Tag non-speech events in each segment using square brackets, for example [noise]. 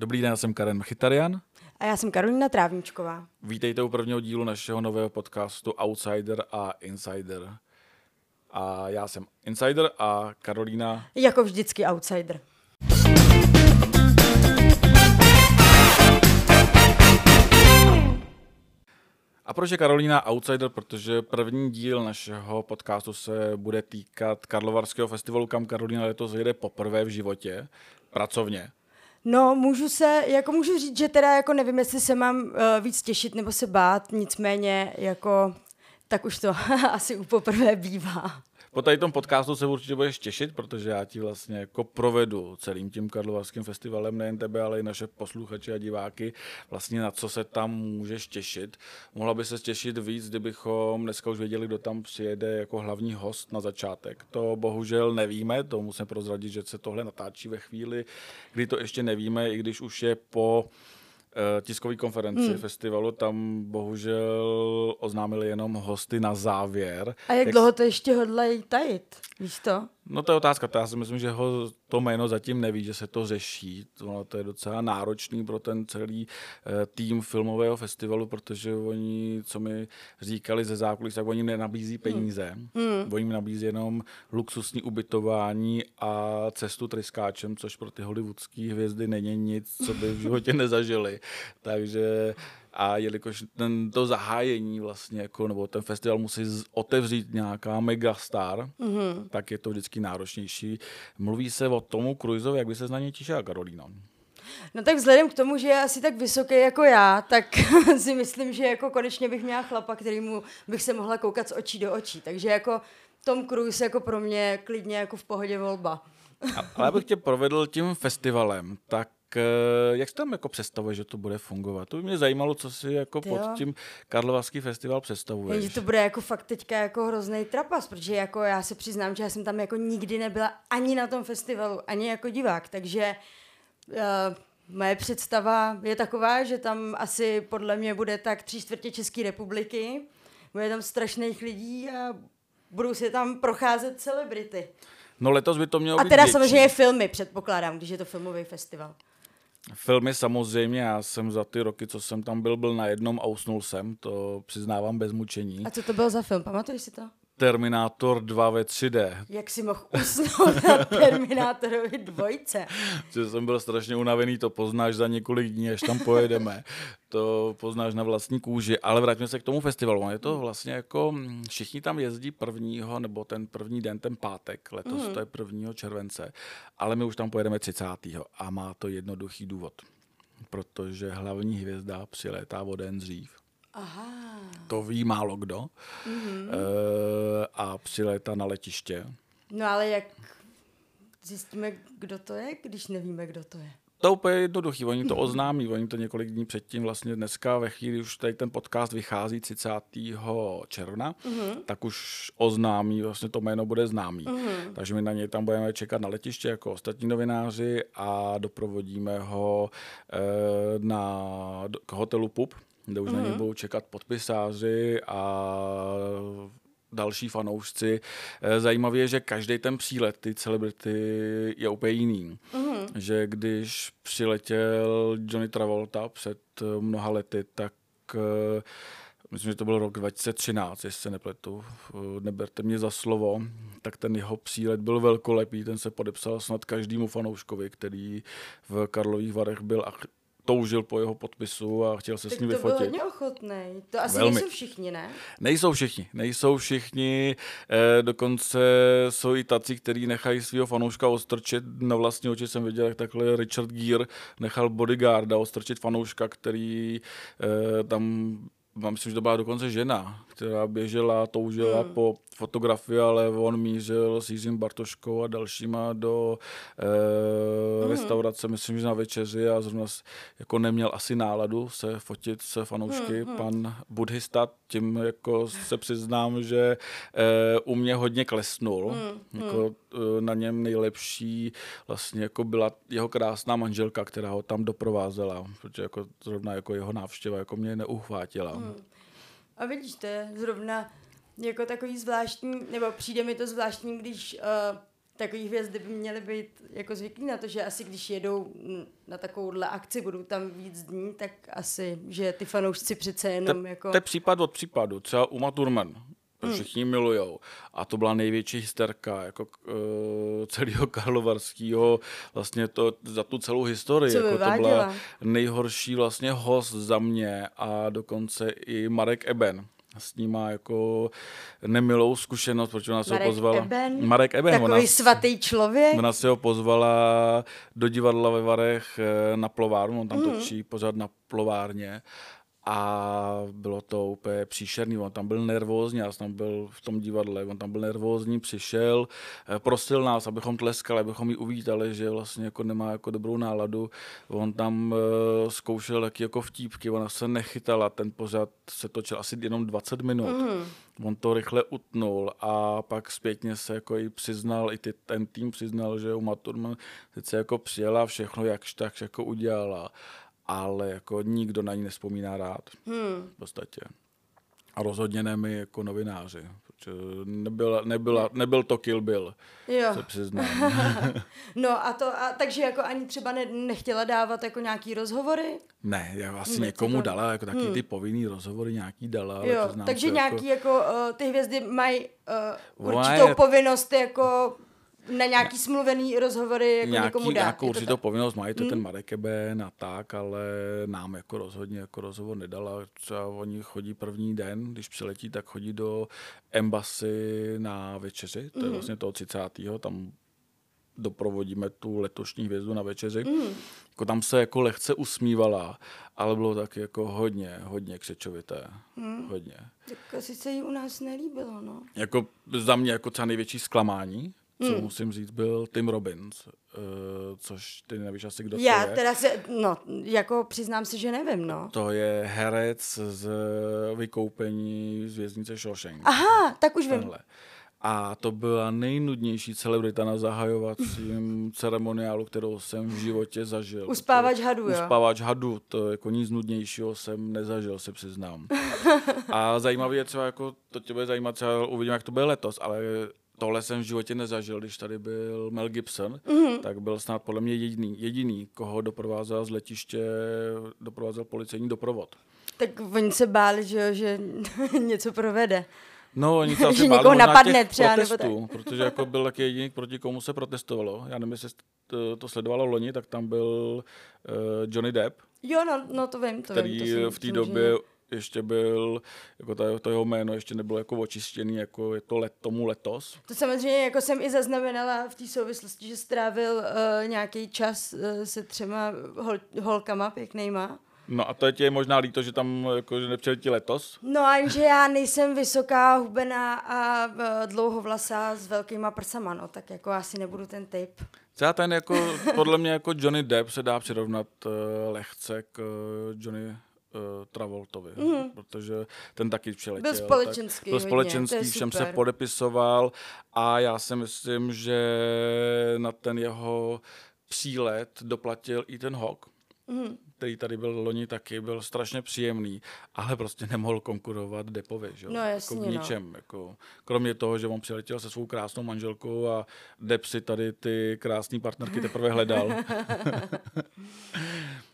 Dobrý den, já jsem Karen Chytarian. A já jsem Karolina Trávničková. Vítejte u prvního dílu našeho nového podcastu Outsider a Insider. A já jsem Insider a Karolína... Jako vždycky Outsider. A proč je Karolína outsider? Protože první díl našeho podcastu se bude týkat Karlovarského festivalu, kam Karolína letos jede poprvé v životě, pracovně. No, můžu se, jako můžu říct, že teda jako nevím, jestli se mám uh, víc těšit nebo se bát, nicméně jako tak už to [laughs] asi poprvé bývá. Po tady tom podcastu se určitě budeš těšit, protože já ti vlastně jako provedu celým tím Karlovarským festivalem, nejen tebe, ale i naše posluchače a diváky, vlastně na co se tam můžeš těšit. Mohla by se těšit víc, kdybychom dneska už věděli, kdo tam přijede jako hlavní host na začátek. To bohužel nevíme, to musím prozradit, že se tohle natáčí ve chvíli, kdy to ještě nevíme, i když už je po tiskové konferenci hmm. festivalu, tam bohužel oznámili jenom hosty na závěr. A jak, jak dlouho to ještě hodlají tajit? Víš to? No to je otázka, to já si myslím, že ho to jméno zatím neví, že se to řeší. To, to je docela náročný pro ten celý uh, tým filmového festivalu, protože oni, co mi říkali ze zákulisí, tak oni nenabízí hmm. peníze. Hmm. Oni mi nabízí jenom luxusní ubytování a cestu tryskáčem, což pro ty hollywoodské hvězdy není nic, co by v životě [laughs] nezažili. Takže a jelikož ten, to zahájení vlastně, jako, nebo ten festival musí otevřít nějaká megastar, mm-hmm. tak je to vždycky náročnější. Mluví se o tomu Cruisovi, jak by se na něj těšila Karolína? No tak vzhledem k tomu, že je asi tak vysoký jako já, tak [laughs] si myslím, že jako konečně bych měla chlapa, kterýmu bych se mohla koukat z očí do očí. Takže jako Tom Cruise jako pro mě klidně jako v pohodě volba. Ale abych tě provedl tím festivalem, tak Eh, jak tam jako představuje, že to bude fungovat? To by mě zajímalo, co si jako Ty pod jo. tím Karlovarský festival představuje. Že to bude jako fakt teďka jako hrozný trapas, protože jako já se přiznám, že já jsem tam jako nikdy nebyla ani na tom festivalu, ani jako divák, takže uh, moje představa je taková, že tam asi podle mě bude tak tři čtvrtě České republiky, bude tam strašných lidí a budou si tam procházet celebrity. No letos by to mělo A teda samozřejmě filmy, předpokládám, když je to filmový festival. Filmy samozřejmě, já jsem za ty roky, co jsem tam byl, byl na jednom a usnul jsem, to přiznávám bez mučení. A co to byl za film, pamatuješ si to? Terminátor 2 ve 3D. Jak si mohl usnout na Terminátorovi dvojce? [laughs] Že jsem byl strašně unavený, to poznáš za několik dní, až tam pojedeme. [laughs] To poznáš na vlastní kůži. Ale vrátíme se k tomu festivalu. Je to vlastně jako, všichni tam jezdí prvního, nebo ten první den, ten pátek, letos mm. to je prvního července, ale my už tam pojedeme 30. a má to jednoduchý důvod. Protože hlavní hvězda přilétá o den dřív. Aha. To ví málo kdo. Mm-hmm. E, a přilétá na letiště. No ale jak zjistíme, kdo to je, když nevíme, kdo to je? To je úplně jednoduchý, oni to [laughs] oznámí, oni to několik dní předtím, vlastně dneska ve chvíli, už tady ten podcast vychází 30. června, mm-hmm. tak už oznámí, vlastně to jméno bude známý. Mm-hmm. Takže my na něj tam budeme čekat na letiště jako ostatní novináři a doprovodíme ho e, na, k hotelu PUB, kde už mm-hmm. na něj mhm. budou čekat podpisáři a další fanoušci. Eh, zajímavé je, že každý ten přílet, ty celebrity, je úplně jiný. Mm-hmm. Že když přiletěl Johnny Travolta před eh, mnoha lety, tak eh, myslím, že to byl rok 2013, jestli se nepletu, neberte mě za slovo, tak ten jeho přílet byl velkolepý, ten se podepsal snad každému fanouškovi, který v Karlových Varech byl toužil po jeho podpisu a chtěl se tak s ním to vyfotit. To byl hodně ochotný. To asi Velmi. nejsou všichni, ne? Nejsou všichni. Nejsou všichni. Eh, dokonce jsou i tací, kteří nechají svého fanouška ostrčit. Na vlastní oči jsem viděl, jak takhle Richard Gere nechal bodyguarda ostrčit fanouška, který eh, tam myslím, že to byla dokonce žena, která běžela, toužila hmm. po fotografii, ale on mířil s Jiřím Bartoškou a dalšíma do e, hmm. restaurace, myslím, že na večeři a zrovna jako neměl asi náladu se fotit se fanoušky. Hmm. Pan buddhista, tím jako se přiznám, že e, u mě hodně klesnul. Hmm. Jako, e, na něm nejlepší vlastně jako byla jeho krásná manželka, která ho tam doprovázela, protože jako zrovna jako jeho návštěva jako mě neuchvátila. Hmm. A vidíš, to je zrovna jako takový zvláštní, nebo přijde mi to zvláštní, když uh, takový hvězdy by měly být jako zvyklí na to, že asi když jedou na takovouhle akci, budou tam víc dní, tak asi, že ty fanoušci přece jenom te, jako... To je případ od případu. Třeba Uma Thurman, hmm. všichni milujou. A to byla největší hysterka jako uh, celého [laughs] Karlovarského, vlastně to za tu celou historii. Co jako to byla nejhorší vlastně host za mě a dokonce i Marek Eben s ním má jako nemilou zkušenost, protože ona se Marek ho pozvala. Eben? Marek Eben. Takový ona, svatý člověk. Ona se ho pozvala do divadla ve Varech eh, na plovárnu, on tam mm. točí pořád na plovárně a bylo to úplně příšerný, on tam byl nervózní, já jsem tam byl v tom divadle, on tam byl nervózní, přišel, eh, prosil nás, abychom tleskali, abychom ji uvítali, že vlastně jako nemá jako dobrou náladu, on tam uh, zkoušel taky jako vtípky, ona se nechytala, ten pořád se točil asi jenom 20 minut. Mm. On to rychle utnul a pak zpětně se jako i přiznal, i ty, ten tým přiznal, že u Maturman sice jako přijela všechno, jakž tak jako udělala, ale jako nikdo na ní nespomíná rád hmm. v podstatě. A rozhodně ne my jako novináři, protože nebyla, nebyla, nebyl to Kill Bill, jo. se přiznám. [laughs] [laughs] no a to, a, takže jako ani třeba ne, nechtěla dávat jako nějaký rozhovory? Ne, já asi Vůbec někomu to... dala, jako taky hmm. ty povinný rozhovory nějaký dala. Jo, takže nějaký jako, jako uh, ty hvězdy mají uh, určitou je... povinnost jako na nějaký smluvený rozhovory jako nějaký, někomu dát. Nějakou určitou povinnost mají to hmm. ten Marek Eben a tak, ale nám jako rozhodně jako rozhovor nedala. Třeba oni chodí první den, když přiletí, tak chodí do Embassy na večeři, to je hmm. vlastně toho 30. tam doprovodíme tu letošní hvězdu na večeři. Mm. Jako tam se jako lehce usmívala, ale bylo taky jako hodně, hodně křečovité. Mm. Hodně. Tak asi se jí u nás nelíbilo, no. Jako za mě jako třeba největší zklamání, co hmm. musím říct, byl Tim Robbins, uh, což ty nevíš asi, kdo Já to je. teda se, no, jako přiznám si, že nevím, no. To je herec z vykoupení z věznice Shawshank. Aha, tak už Tenhle. vím. A to byla nejnudnější celebrita na zahajovacím [laughs] ceremoniálu, kterou jsem v životě zažil. Uspávač hadu, jo? Uspávač hadu, to jako nic nudnějšího jsem nezažil, se přiznám. [laughs] A zajímavé je třeba, jako, to tě bude zajímat, třeba uvidím, jak to bude letos, ale tohle jsem v životě nezažil, když tady byl Mel Gibson, mm-hmm. tak byl snad podle mě jediný, jediný, koho doprovázel z letiště, doprovázel policejní doprovod. Tak oni se báli, že, že [laughs] něco provede. No, oni se [laughs] že někoho napadne třeba, protestů, nebo tak. protože jako byl taky jediný, proti komu se protestovalo. Já nevím, jestli to, to sledovalo loni, tak tam byl uh, Johnny Depp. Jo, no, no to vím, to který vím. To v té době ještě byl, jako to, to jeho jméno ještě nebylo jako očištěný, jako je to let, tomu letos. To samozřejmě jako jsem i zaznamenala v té souvislosti, že strávil uh, nějaký čas uh, se třema hol, holkama pěknýma. No a to je tě možná líto, že tam jako, že nepřiletí letos? No a že já nejsem vysoká, hubená a uh, dlouhovlasá s velkýma prsama, no tak jako asi nebudu ten typ. Třeba ten jako, podle mě jako Johnny Depp se dá přirovnat uh, lehce k uh, Johnny uh, Travoltovi, mm. protože ten taky přiletěl. Byl společenský. Tak byl společenský, hodně, všem super. se podepisoval a já si myslím, že na ten jeho přílet doplatil i ten Hawk. Mm který tady byl loni taky, byl strašně příjemný, ale prostě nemohl konkurovat Depovi, že? No jasně, jako v ničem. No. Jako, kromě toho, že on přiletěl se svou krásnou manželkou a Dep si tady ty krásné partnerky teprve hledal. [laughs]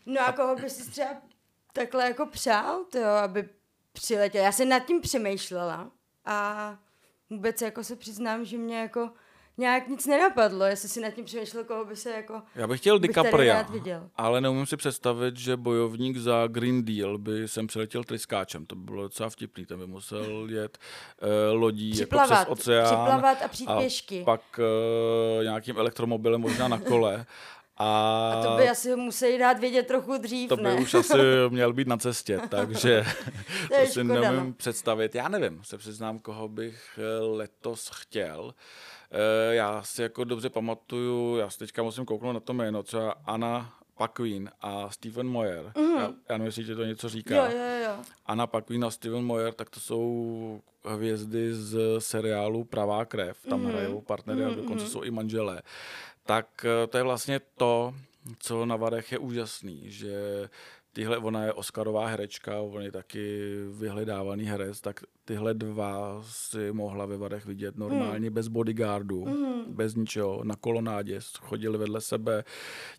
no a koho by si třeba takhle jako přál, to, aby přiletěl. Já jsem nad tím přemýšlela a vůbec jako se přiznám, že mě jako nějak nic nenapadlo, jestli si nad tím přemýšlel, koho by se jako... Já bych chtěl DiCaprio, ale neumím si představit, že bojovník za Green Deal by sem přiletěl tryskáčem. To by bylo docela vtipný, ten by musel jet uh, lodí připlavat, jako přes oceán. Připlavat a přijít a pěšky. pak uh, nějakým elektromobilem možná na kole. [laughs] A, a to by asi museli dát vědět trochu dřív, To by ne? už asi měl být na cestě, [laughs] takže to, to si neumím no. představit. Já nevím, se přiznám, koho bych eh, letos chtěl. Eh, já si jako dobře pamatuju, já si teďka musím kouknout na to jméno, třeba Anna Paquin a Stephen Moyer. Mm-hmm. Já, já nevím, jestli ti to něco říká. Jo, jo, jo. Anna Paquin a Stephen Moyer, tak to jsou hvězdy z seriálu Pravá krev. Tam mm-hmm. hrajou partnery mm-hmm. a dokonce mhm. jsou i manželé. Tak eh, to je vlastně to, co na Varech je úžasný, že tyhle, ona je Oscarová herečka, on je taky vyhledávaný herec, tak tyhle dva si mohla ve Varech vidět normálně hmm. bez bodyguardu, hmm. bez ničeho, na kolonádě, chodili vedle sebe,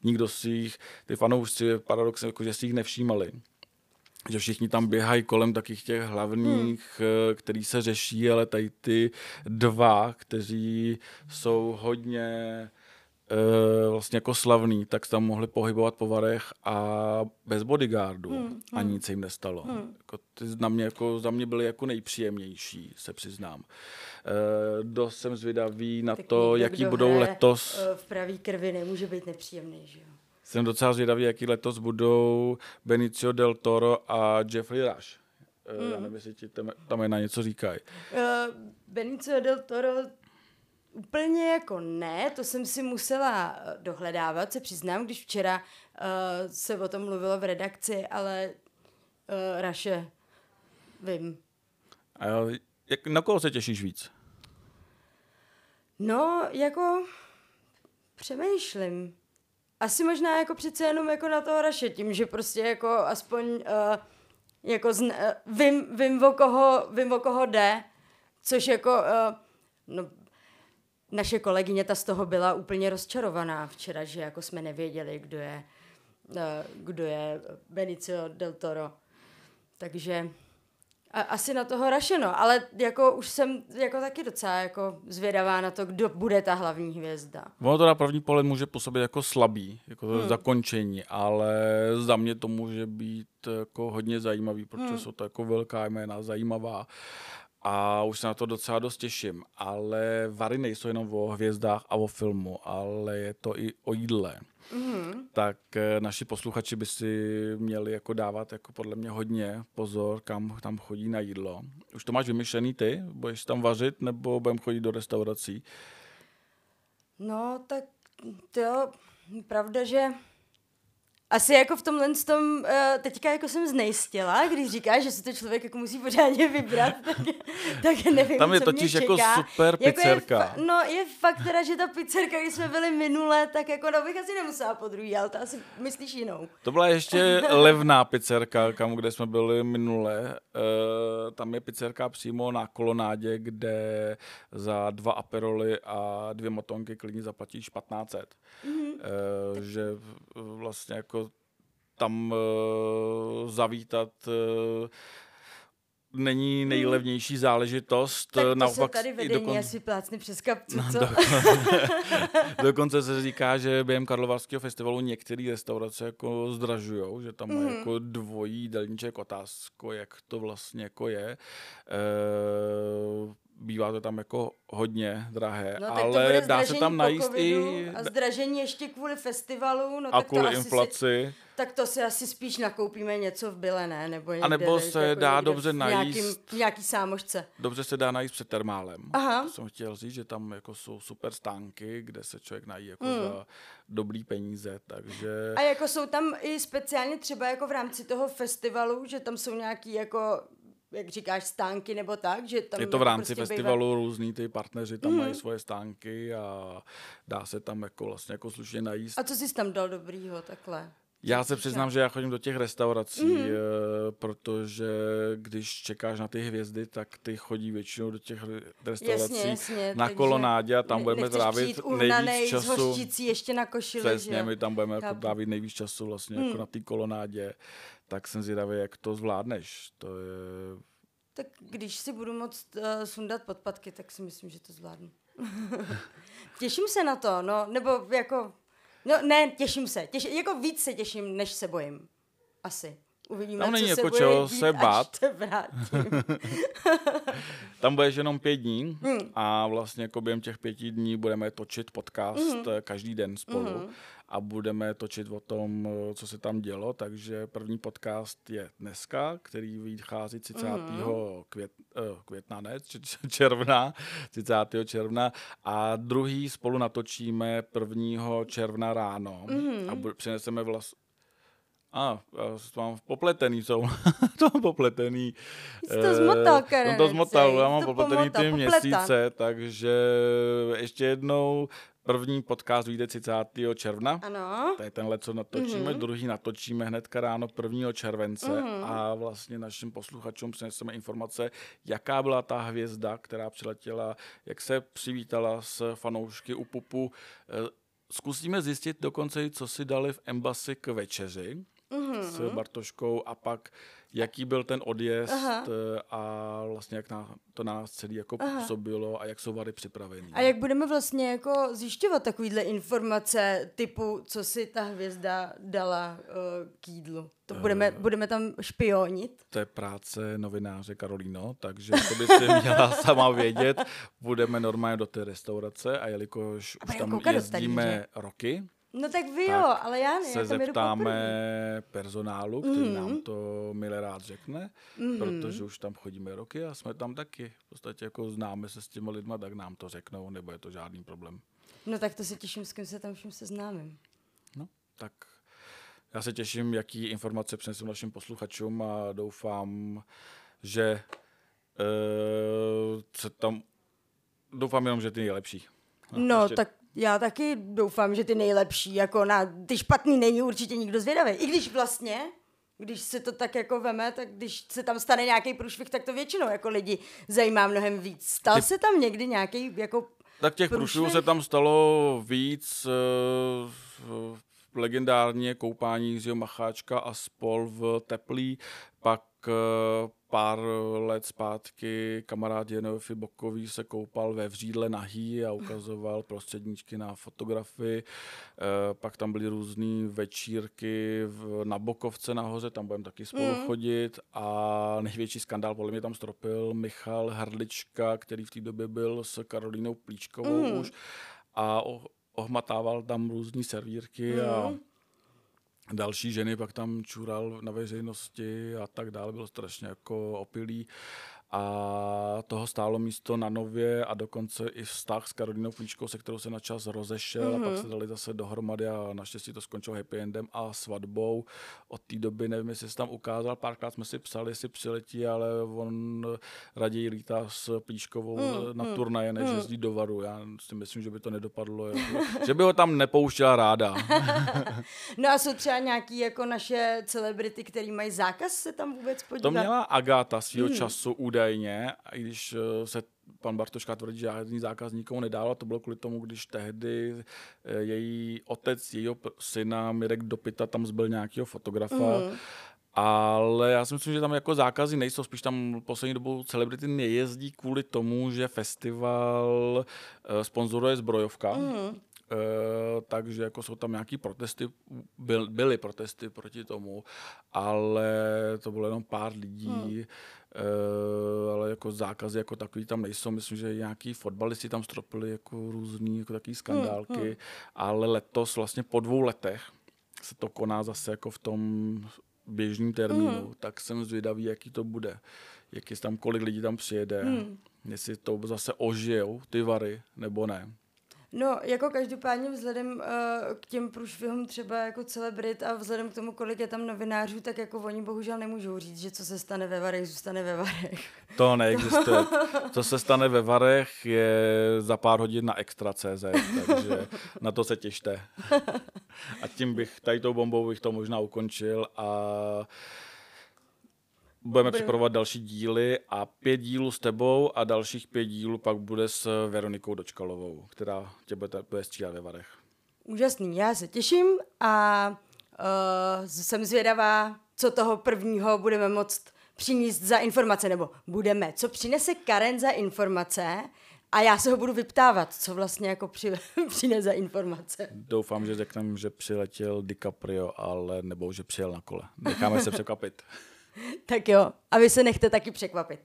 nikdo si jich, ty fanoušci paradoxně, jako, že si jich nevšímali že všichni tam běhají kolem takých těch hlavních, hmm. který se řeší, ale tady ty dva, kteří jsou hodně vlastně jako slavný, tak tam mohli pohybovat po varech a bez bodyguardu hmm, a hmm. nic se jim nestalo. Hmm. Jako ty na mě, jako, za mě byly jako nejpříjemnější, se přiznám. Uh, dost jsem zvědavý na tak to, někdo, jaký budou letos. V pravý krvi nemůže být nepříjemný, že jo? Jsem docela zvědavý, jaký letos budou Benicio del Toro a Jeffrey Rush. Hmm. Já nevím, jestli ti tam, tam na něco říkají. Uh, Benicio del Toro Úplně jako ne, to jsem si musela eh, dohledávat, se přiznám, když včera uh, se o tom mluvilo v redakci, ale uh, Raše, vím. A jak, na koho se těšíš víc? No, jako přemýšlím. Asi možná jako přece jenom jako na toho Raše, tím, že prostě jako aspoň uh, jako zn, uh, vím, vím, o koho, vím, o koho jde, což jako, uh, no naše kolegyně ta z toho byla úplně rozčarovaná včera, že jako jsme nevěděli, kdo je, eh, kdo je Benicio del Toro. Takže a, asi na toho rašeno, ale jako už jsem jako taky docela jako zvědavá na to, kdo bude ta hlavní hvězda. Ono to na první pohled může působit jako slabý, jako hmm. zakončení, ale za mě to může být jako hodně zajímavý, protože hmm. jsou to jako velká jména, zajímavá a už se na to docela dost těším. Ale Vary nejsou jenom o hvězdách a o filmu, ale je to i o jídle. Mm-hmm. Tak eh, naši posluchači by si měli jako dávat jako podle mě hodně pozor, kam tam chodí na jídlo. Už to máš vymyšlený ty? Budeš tam vařit nebo budeme chodit do restaurací? No, tak to pravda, že asi jako v tomhle tom, uh, teďka jako jsem znejistila, když říkáš, že si to člověk jako musí pořádně vybrat, [laughs] tak, tak nevím, Tam je co totiž mě jako čeká. super pizzerka. Jako je, no je fakt teda, že ta pizzerka, když jsme byli minule, tak jako no bych asi nemusela po druhý, ale to asi myslíš jinou. To byla ještě [laughs] levná pizzerka, kam kde jsme byli minule. Uh, tam je pizzerka přímo na kolonádě, kde za dva aperoly a dvě motonky klidně zaplatíš 1500. Mm-hmm. Uh, že vlastně jako tam uh, zavítat uh, není hmm. nejlevnější záležitost. Tak to Naopak, se tady vedení dokon... asi plácny přes kapcu, no, co? Dokonce, [laughs] dokonce se říká, že během Karlovarského festivalu některé restaurace jako zdražujou, že tam mm. jako dvojí jídelníček otázko, jak to vlastně jako je. E, bývá to tam jako hodně drahé, no, ale dá se tam najíst i... A zdražení ještě kvůli festivalu. No, a tak kvůli to inflaci. Si, tak to si asi spíš nakoupíme něco v Byle, ne? Nebo někde, a nebo se jako dá dobře najíst... Nějakým, nějaký sámošce. Dobře se dá najíst před termálem. Aha. To jsem chtěl říct, že tam jako jsou super stánky, kde se člověk nají jako mm. za dobrý peníze, takže... A jako jsou tam i speciálně třeba jako v rámci toho festivalu, že tam jsou nějaký jako jak říkáš, stánky nebo tak, že tam... Je to v rámci prostě festivalu, bývá... různý ty partneři tam mm. mají svoje stánky a dá se tam jako vlastně jako slušně najíst. A co jsi tam dal dobrýho takhle? Já se přiznám, že já chodím do těch restaurací, mm. protože když čekáš na ty hvězdy, tak ty chodí většinou do těch restaurací jasně, jasně, na kolonádě a tam budeme trávit nejvíc času. Ještě na košili, Přesně, my tam budeme jako trávit nejvíc času vlastně mm. jako hmm. na té kolonádě tak jsem zvědavý, jak to zvládneš. To je... Tak když si budu moct uh, sundat podpatky, tak si myslím, že to zvládnu. [laughs] těším se na to, no, nebo jako, no ne, těším se, těš, jako víc se těším, než se bojím. Asi. Uvidíme, Tam není co jako se čeho se bát. [laughs] Tam budeš jenom pět dní hmm. a vlastně jako během těch pěti dní budeme točit podcast hmm. každý den spolu. Hmm a budeme točit o tom, co se tam dělo, takže první podcast je dneska, který vychází 30. Mm. Květ, uh, května, ne, června, [laughs] 30. června a druhý spolu natočíme 1. června ráno mm. a bu- přineseme vlastně a, to mám popletený, jsou [laughs] to mám popletený. Jsi to zmotal, Karen. Jsem to zmotal, já mám popletený ty měsíce, takže ještě jednou První podcast vyjde 30. června. Ano. To je tenhle, co natočíme. Mm-hmm. Druhý natočíme hnedka ráno 1. července mm-hmm. a vlastně našim posluchačům přineseme informace, jaká byla ta hvězda, která přiletěla, jak se přivítala s fanoušky u pupu. Eh, zkusíme zjistit dokonce, co si dali v Embassy k večeři mm-hmm. s Bartoškou a pak jaký byl ten odjezd Aha. Eh, a vlastně jak na, to na nás celý jako Aha. působilo a jak jsou vary připraveny. A jak budeme vlastně jako zjišťovat takovýhle informace typu, co si ta hvězda dala uh, k jídlu? To budeme, uh, budeme tam špionit? To je práce novináře Karolíno, takže to by si měla [laughs] sama vědět. Budeme normálně do té restaurace a jelikož a už tam jezdíme roky, No tak vy jo, ale já ne. Se já zeptáme personálu, který mm-hmm. nám to milé rád řekne, mm-hmm. protože už tam chodíme roky a jsme tam taky. V podstatě jako známe se s těmi lidma, tak nám to řeknou, nebo je to žádný problém. No tak to se těším, s kým se tam všem seznámím. No, tak já se těším, jaký informace přinesu našim posluchačům a doufám, že uh, se tam doufám jenom, že ty nejlepší. No, no ještě... tak já taky doufám, že ty nejlepší, jako na ty špatný není určitě nikdo zvědavý. I když vlastně, když se to tak jako veme, tak když se tam stane nějaký průšvih, tak to většinou jako lidi zajímá mnohem víc. Stal ty... se tam někdy nějaký jako Tak těch průšvihů se tam stalo víc. Uh, legendárně koupání Jiřího Macháčka a spol v Teplý, pak uh, pár let zpátky kamarád Jenovi Bokový se koupal ve vřídle nahý a ukazoval prostředníčky na fotografii. E, pak tam byly různé večírky v, na Bokovce nahoře, tam budeme taky spolu mm. chodit a největší skandál podle mě tam stropil Michal Hrdlička, který v té době byl s Karolínou Plíčkovou mm. už a ohmatával tam různé servírky mm. a další ženy pak tam čural na veřejnosti a tak dále, bylo strašně jako opilý a toho stálo místo na Nově a dokonce i vztah s Karolinou Klíčkou, se kterou se na čas rozešel mm-hmm. a pak mhm. se dali zase dohromady a naštěstí to skončilo happy endem a svatbou. Od té doby nevím, jestli se tam ukázal, párkrát jsme si psali, jestli přiletí, ale on raději lítá s Plíškovou mm, na mm, turnaje, než mm. jezdí do Varu. Já si myslím, že by to nedopadlo, jako, že by ho tam nepouštěla ráda. [laughs] no a jsou třeba nějaký jako naše celebrity, který mají zákaz se tam vůbec podívat? To měla Agáta svýho mm. času údajně, i když eh, se pan Bartoška tvrdí, že žádný zákaz nikomu nedával. To bylo kvůli tomu, když tehdy eh, její otec, jejího syna Mirek Dopita tam zbyl nějakého fotografa. Mm. Ale já si myslím, že tam jako zákazy nejsou, spíš tam poslední dobou celebrity nejezdí kvůli tomu, že festival uh, sponzoruje zbrojovka. Mm. Uh, takže jako jsou tam nějaký protesty, byl, byly protesty proti tomu, ale to bylo jenom pár lidí, hmm. Uh, ale jako zákazy jako takový tam nejsou. Myslím, že nějaký fotbalisti tam stropili jako různý jako takový skandálky, hmm. Hmm. ale letos vlastně po dvou letech se to koná zase jako v tom běžném termínu, hmm. tak jsem zvědavý, jaký to bude. Jaký tam, kolik lidí tam přijede, hmm. jestli to zase ožijou ty vary, nebo ne. No, jako každopádně vzhledem uh, k těm průšvihům třeba jako celebrit a vzhledem k tomu, kolik je tam novinářů, tak jako oni bohužel nemůžou říct, že co se stane ve Varech, zůstane ve Varech. To neexistuje. co se stane ve Varech je za pár hodin na Extra.cz, takže na to se těšte. A tím bych, tady tou bombou bych to možná ukončil a budeme připravovat další díly a pět dílů s tebou a dalších pět dílů pak bude s Veronikou Dočkalovou, která tě bude, bude stříhat ve Varech. Úžasný, já se těším a uh, jsem zvědavá, co toho prvního budeme moct přinést za informace, nebo budeme, co přinese Karen za informace a já se ho budu vyptávat, co vlastně jako při, [laughs] přinese za informace. Doufám, že řekneme, že přiletěl DiCaprio, ale nebo že přijel na kole. Necháme se překvapit. [laughs] tak jo, a vy se nechte taky překvapit.